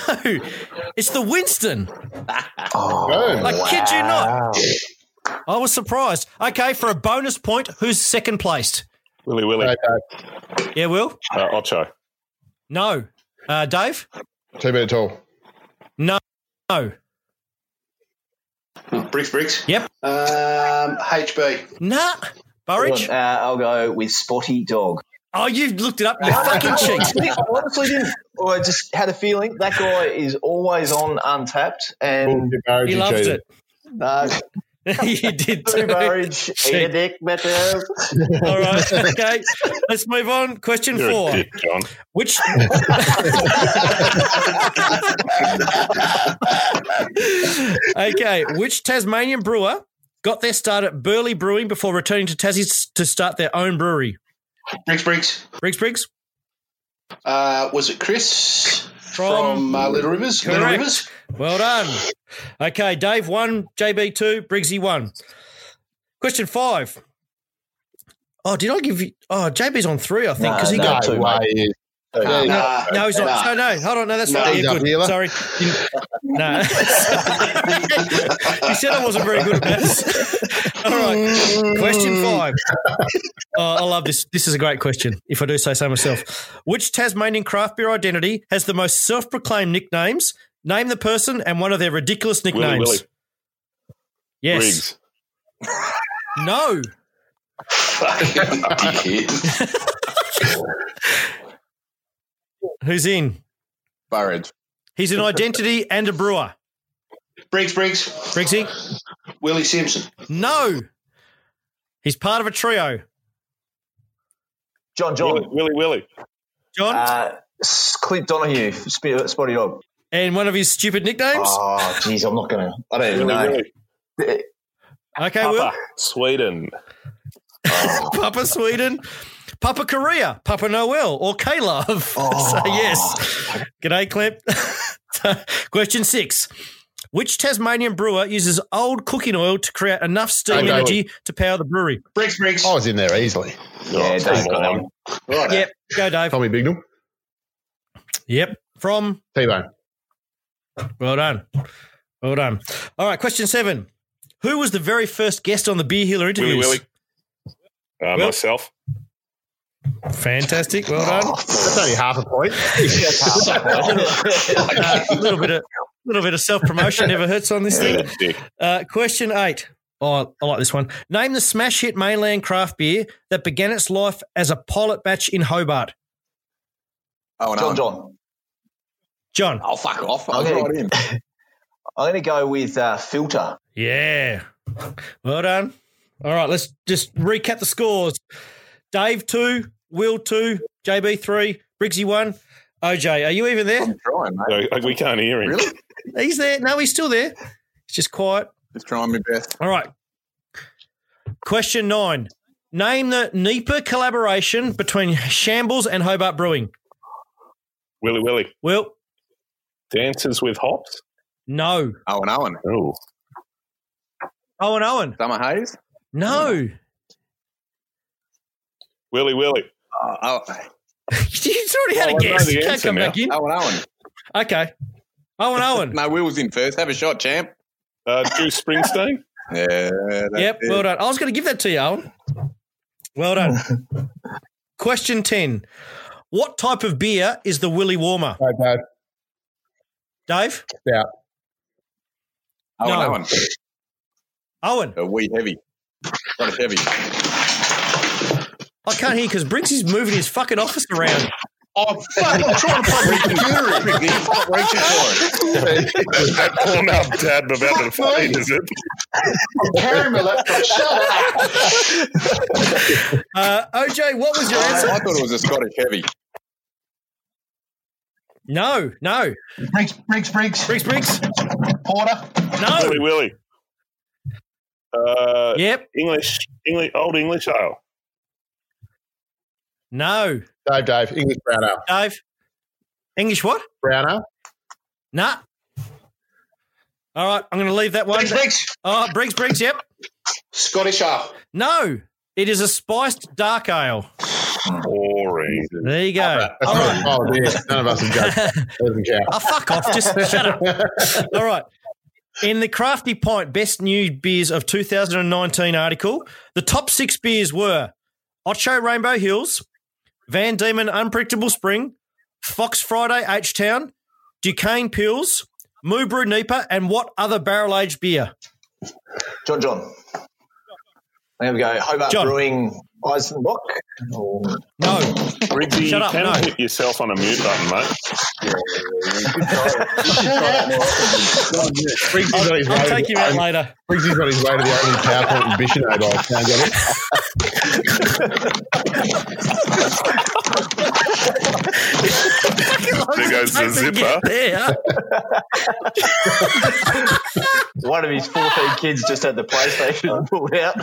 it's the Winston. Boom. I kid you not. I was surprised. Okay, for a bonus point, who's second placed? Willy Willy. Dave, Dave. Yeah, Will? Uh, Ocho. No. Uh, Dave? Two metre tall. No. No. Briggs, Briggs. Yep. Um, HB. Nah. Burridge? Uh, I'll go with Spotty Dog. Oh, you looked it up, you fucking cheat. I honestly didn't. I just had a feeling that guy is always on Untappd, and He you loved it. uh, you did too. Burridge, eat a dick, better. All right. Okay. Let's move on. Question You're four. a dick, Jon. Which Okay, which Tasmanian brewer got their start at Burleigh Brewing before returning to Tassie to start their own brewery? Briggs, Briggs. Briggs Briggs? Uh, was it Chris From- from, uh, Little Rivers? Little Rivers. Well done. Okay, Dave one, JB two, Briggsy one. Question five. Oh, did I give you? Oh, JB's on three, I think, No, because he no. got. two, No way. is. Uh, Yeah, No, he's not. No, no, hold on. No, that's No, not. not good. healer. Sorry. No. you said I wasn't very good at maths. All right. Question five. Oh, I love this. This is a great question, if I do say so myself. Which Tasmanian craft beer identity has the most self proclaimed nicknames? Name the person and one of their ridiculous nicknames. Willy. Yes. Briggs. No. Who's in? Burridge. He's an identity and a brewer. Briggs, Briggs. Briggsy? Willie Simpson. No. He's part of a trio. Jon Willy Jon. Willie. Willie. Jon? Uh, S- Clint Donahue, Sp- Spotty Dog. And one of his stupid nicknames? Ah, oh, jeez, I'm not going to. I don't even know. Willy. okay, Will. Papa. Sweden. Ah. Papa Sweden, Papa Korea, Papa Noel, or K-Love. so ah. yes. G'day, Clem. Question six. Which Tasmanian brewer uses old cooking oil to create enough steam Okay. energy to power the brewery? Briggs, Briggs. I was in there easily. Yeah, Dave come got that Right. Yep. Go, Dave. Tommy Bignell. Yep. From. T-Bone. Well done. Well done. All right. Question seven. Who was the very first guest on the Beer Healer interviews? Willy Willy. Uh, Will? myself. Fantastic. Well done. That's only half a point. Uh, a little bit of little bit of self promotion never hurts on this thing. Uh, question eight. Oh, I like this one. Name the smash hit mainland craft beer that began its life as a pilot batch in Hobart. Oh, Jon. Jon. Jon. Oh, fuck off. I I'm gonna, right in. I'm going to go with uh, Filter. Yeah. Well done. All right, let's just recap the scores. Dave two, Will two, JB three, Briggsy one. OJ, are you even there? I'm trying, mate. No, we can't hear him. Really? He's there. No, he's still there. It's just quiet. Just trying my best. All right. Question nine. Name the NEPA collaboration between Shambles and Hobart Brewing. Willy Willy. Will, Dances with hops. no. Owen Owen. Oh, Owen Owen, Summer Hayes. no. Willy Willy. Uh, oh, He's already had Well, a I know guess. You can't come now. back in. Owen Owen. Okay. Owen Owen. No, Will's in first. Have a shot, champ. Uh, Drew Springsteen. Yeah. Yep, it. well done. I was going to give that to you, Owen. Well done. Question 10. What type of beer is the Willy Warmer? Right, Dave. Dave? Stout. Owen No. Owen. Owen? A wee heavy. Got a heavy. I can't hear because Briggs is moving his fucking office around. Oh, fuck. I'm trying to plug my computer in. He's not reaching for it. that porn up dad about to find, is it? Carry my laptop. Shut up. Uh, OJ, what was your I, answer? I thought it was a Scottish heavy. No, no. Briggs, Briggs, Briggs. Briggs, Briggs? Porter. No. Willy Willy. Uh, Yep. English, English, old English ale. No. Dave, Dave. English brown ale. Dave? English what? Brown ale. Nah. All right, I'm going to leave that one. Briggs, Briggs. Oh, Briggs, Briggs, yep. Scottish ale. No, it is a spiced dark ale. Boring. There you go. That's All not right. Oh, a. None of us have judged. Doesn't count. Oh, fuck off. Just shut up. All right. In the Crafty Pint Best New Beers of 2019 article, the top six beers were Ocho Rainbow Hills, Van Dieman Unpredictable Spring, Fox Friday H Town, Du Cane Pils, Moo Brew Nipa, and what other barrel aged beer? Jon, Jon. There we go. Hobart Jon. Brewing Eisenbach. Or, No. Briggsy, Shut you up, can no. hit yourself on a mute button, mate. Briggsy's on his way. I'll to take the you out only- later. Briggsy's on his way to the only PowerPoint ambition I got. Can't get it. There goes the zipper. Yeah. one of his 14 kids just had the PlayStation pulled out.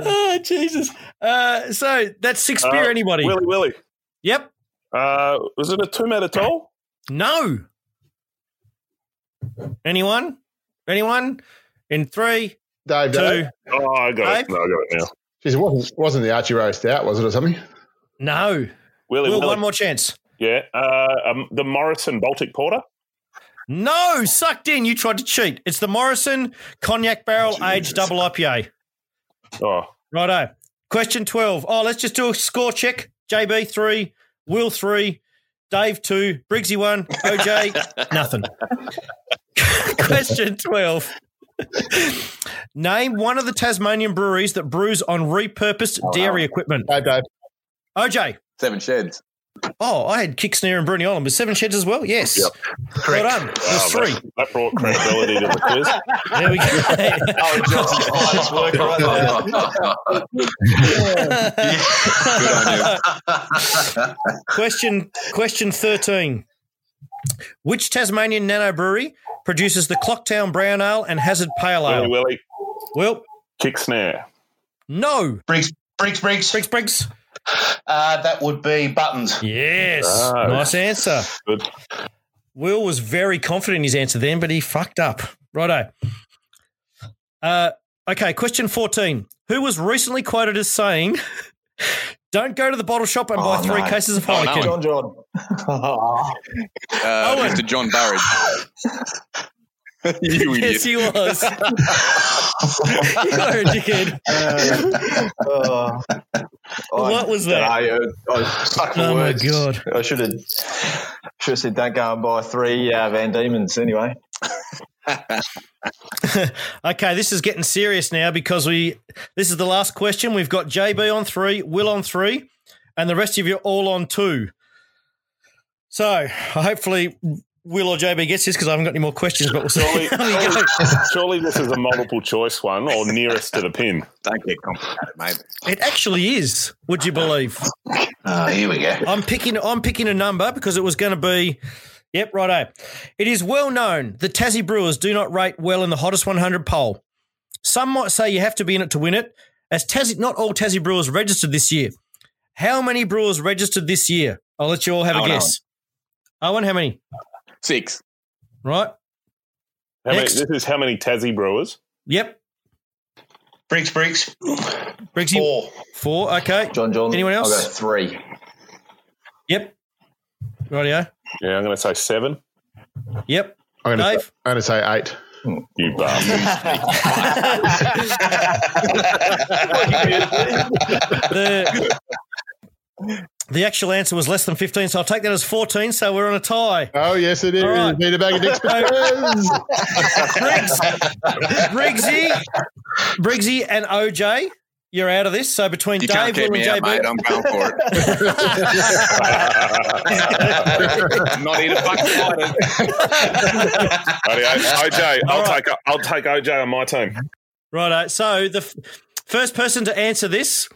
oh, Jesus. Uh, so that's six beer, Uh, anybody? Willy Willy. Yep. Uh, was it a two meter tall? No. Anyone? Anyone? In three, Dave, two. Dave. Oh, I got Dave? it. No, I got it now. Jeez, it wasn't, wasn't the Archie roast out, was it, or something? No. Willy Will, Willy. one more chance. Yeah. Uh, um, the Morrison Baltic Porter. No, sucked in. You tried to cheat. It's the Morrison Cognac Barrel Age Double IPA. Oh, Righto. Question 12. Oh, let's just do a score check. JB 3, Will 3, Dave 2, Briggsy 1, OJ nothing. Question 12. Name one of the Tasmanian breweries that brews on repurposed oh, dairy equipment. Dave, Dave. OJ. Seven sheds. Oh, I had Kicksnare and Bruny Island, but Seven Sheds as well? Yes. Yep. Well done. There's wow, oh, three. That, that brought credibility to the quiz. There we go. Oh, Johnston's finest oh, work right there. question question 13. Which Tasmanian nano brewery produces the Clocktown Brown Ale and Hazard Pale Ale? Willy. Well, Kick snare. no. Briggs, Briggs, Briggs. Briggs, Briggs. Uh, that would be Buttons. Yes. Oh. Nice answer. Good. Will was very confident in his answer then, but he fucked up. Righto. Uh, okay, question 14. Who was recently quoted as saying, Don't go to the bottle shop and buy three no. cases of Oh, no. Jon, Jon. Uh, Owen. Mr. Jon Burridge. you idiot. yes, he was. you are a dickhead. Oh. What was that? I, I was stuck for Oh my. God. I should have should have said don't go and buy three uh, Van Dieman's anyway. Okay, this is getting serious now because we. This is the last question. We've got JB on three, Will on three, and the rest of you all on two. So hopefully Will or JB gets this because I haven't got any more questions. But we'll see. Surely, how we go. surely this is a multiple choice one or nearest to the pin. Don't get complicated, mate. It actually is. Would you believe? Oh, here we go. I'm picking. I'm picking a number because it was going to be. Yep, righto. It is well known the Tassie Brewers do not rate well in the hottest 100 poll. Some might say you have to be in it to win it, as Tassie, not all Tassie Brewers registered this year. How many Brewers registered this year? I'll let you all have a Owen, guess. Owen, how many? Six. Right? How many, this is how many Tassie Brewers? Yep. Briggs, Briggs. Briggsy, Four. Four. Okay. Jon Jon. Anyone else? I'll go three. Yep. Rightio. Yeah, I'm going to say seven. Yep. I'm going Dave? to say eight. You bastard. The, the actual answer was less than 15, so I'll take that as 14, so we're on a tie. Oh, yes, it is. All right. Need a bag of dicks. Briggs, Briggsy, Briggsy and OJ, you're out of this. So between You Dave, can't Will, and out, mate. JB, I'm going for it. I'm not here to fuck fight Rightio. OJ, I'll All right. take I'll take OJ on my team. Right. So the f- first person to answer this.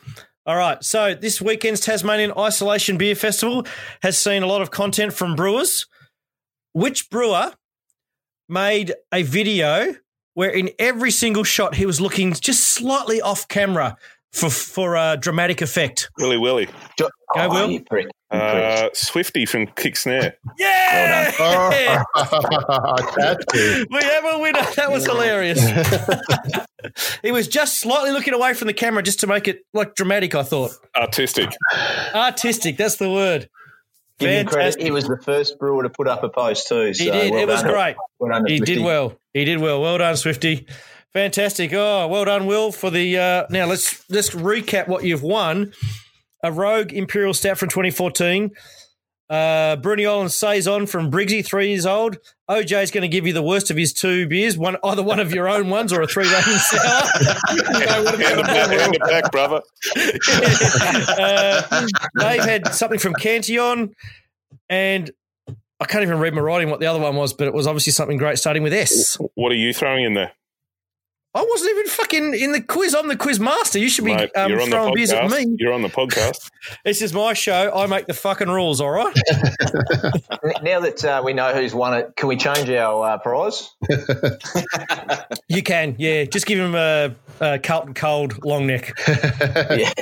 All right. So this weekend's Tasmanian Isolation Beer Festival has seen a lot of content from brewers. Which brewer made a video where in every single shot he was looking just slightly off camera for for uh, dramatic effect? Willy Willy. Jo- Go, oh, Will. you prick. You prick. Uh, Swifty from Kick Snare. Yeah. Oh. We have a winner. That was hilarious. he was just slightly looking away from the camera just to make it like dramatic, I thought. Artistic. Artistic, that's the word. Give him credit. He was the first brewer to put up a post too. So He did. well it was done. great. Well He did well. He did well. Well done, Swifty. Fantastic. Oh, well done, Will, for the uh now let's let's recap what you've won. A Rogue Imperial Stout from 2014. Uh, Bruny Island Saison from Briggsy, three years old. OJ's going to give you the worst of his two beers, one either one of your own ones or a three rating sour. Hand it back, hand it back, brother. uh, Dave had something from Cantillon, and I can't even read my writing what the other one was, but it was obviously something great starting with S. What are you throwing in there? I wasn't even fucking in the quiz. I'm the quiz master. You should be Mate, um, you're on the throwing beers at podcast. me. You're on the podcast. This is my show. I make the fucking rules, all right? Now that uh, we know who's won it, can we change our uh, prize? You can, yeah. Just give him a, a Carlton Cold long neck. yeah.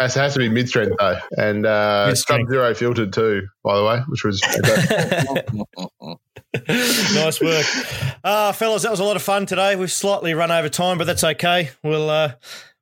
It has to be mid strength though, and uh, Sub Zero filtered too, by the way, which was nice work. Uh, fellas, that was a lot of fun today. We've slightly run over time, but that's okay. We'll uh,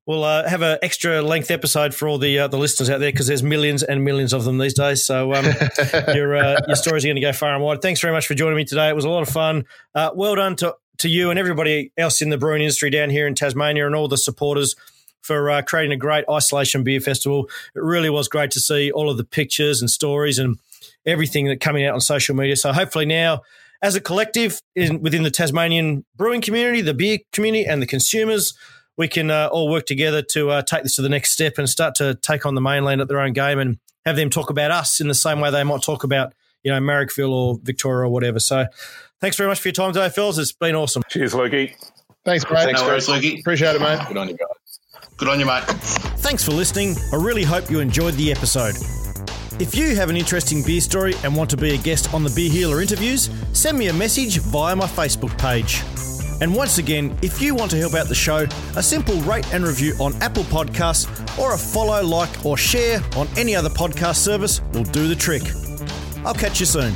we'll uh, have an extra length episode for all the uh, the listeners out there because there's millions and millions of them these days. So um, your uh, your stories are going to go far and wide. Thanks very much for joining me today. It was a lot of fun. Uh, well done to to you and everybody else in the brewing industry down here in Tasmania and all the supporters for uh, creating a great isolation beer festival. It really was great to see all of the pictures and stories and everything that coming out on social media. So hopefully now, as a collective in, within the Tasmanian brewing community, the beer community, and the consumers, we can uh, all work together to uh, take this to the next step and start to take on the mainland at their own game and have them talk about us in the same way they might talk about you know Marrickville or Victoria or whatever. So thanks very much for your time today, fellas. It's been awesome. Cheers, Lukey. thanks, mate. Thanks, No worries, Lukey. Appreciate it, mate. Good on you guys. Good on you, mate. Thanks for listening. I really hope you enjoyed the episode. If you have an interesting beer story and want to be a guest on the Beer Healer interviews, send me a message via my Facebook page. And once again, if you want to help out the show, a simple rate and review on Apple Podcasts or a follow, like, or share on any other podcast service will do the trick. I'll catch you soon.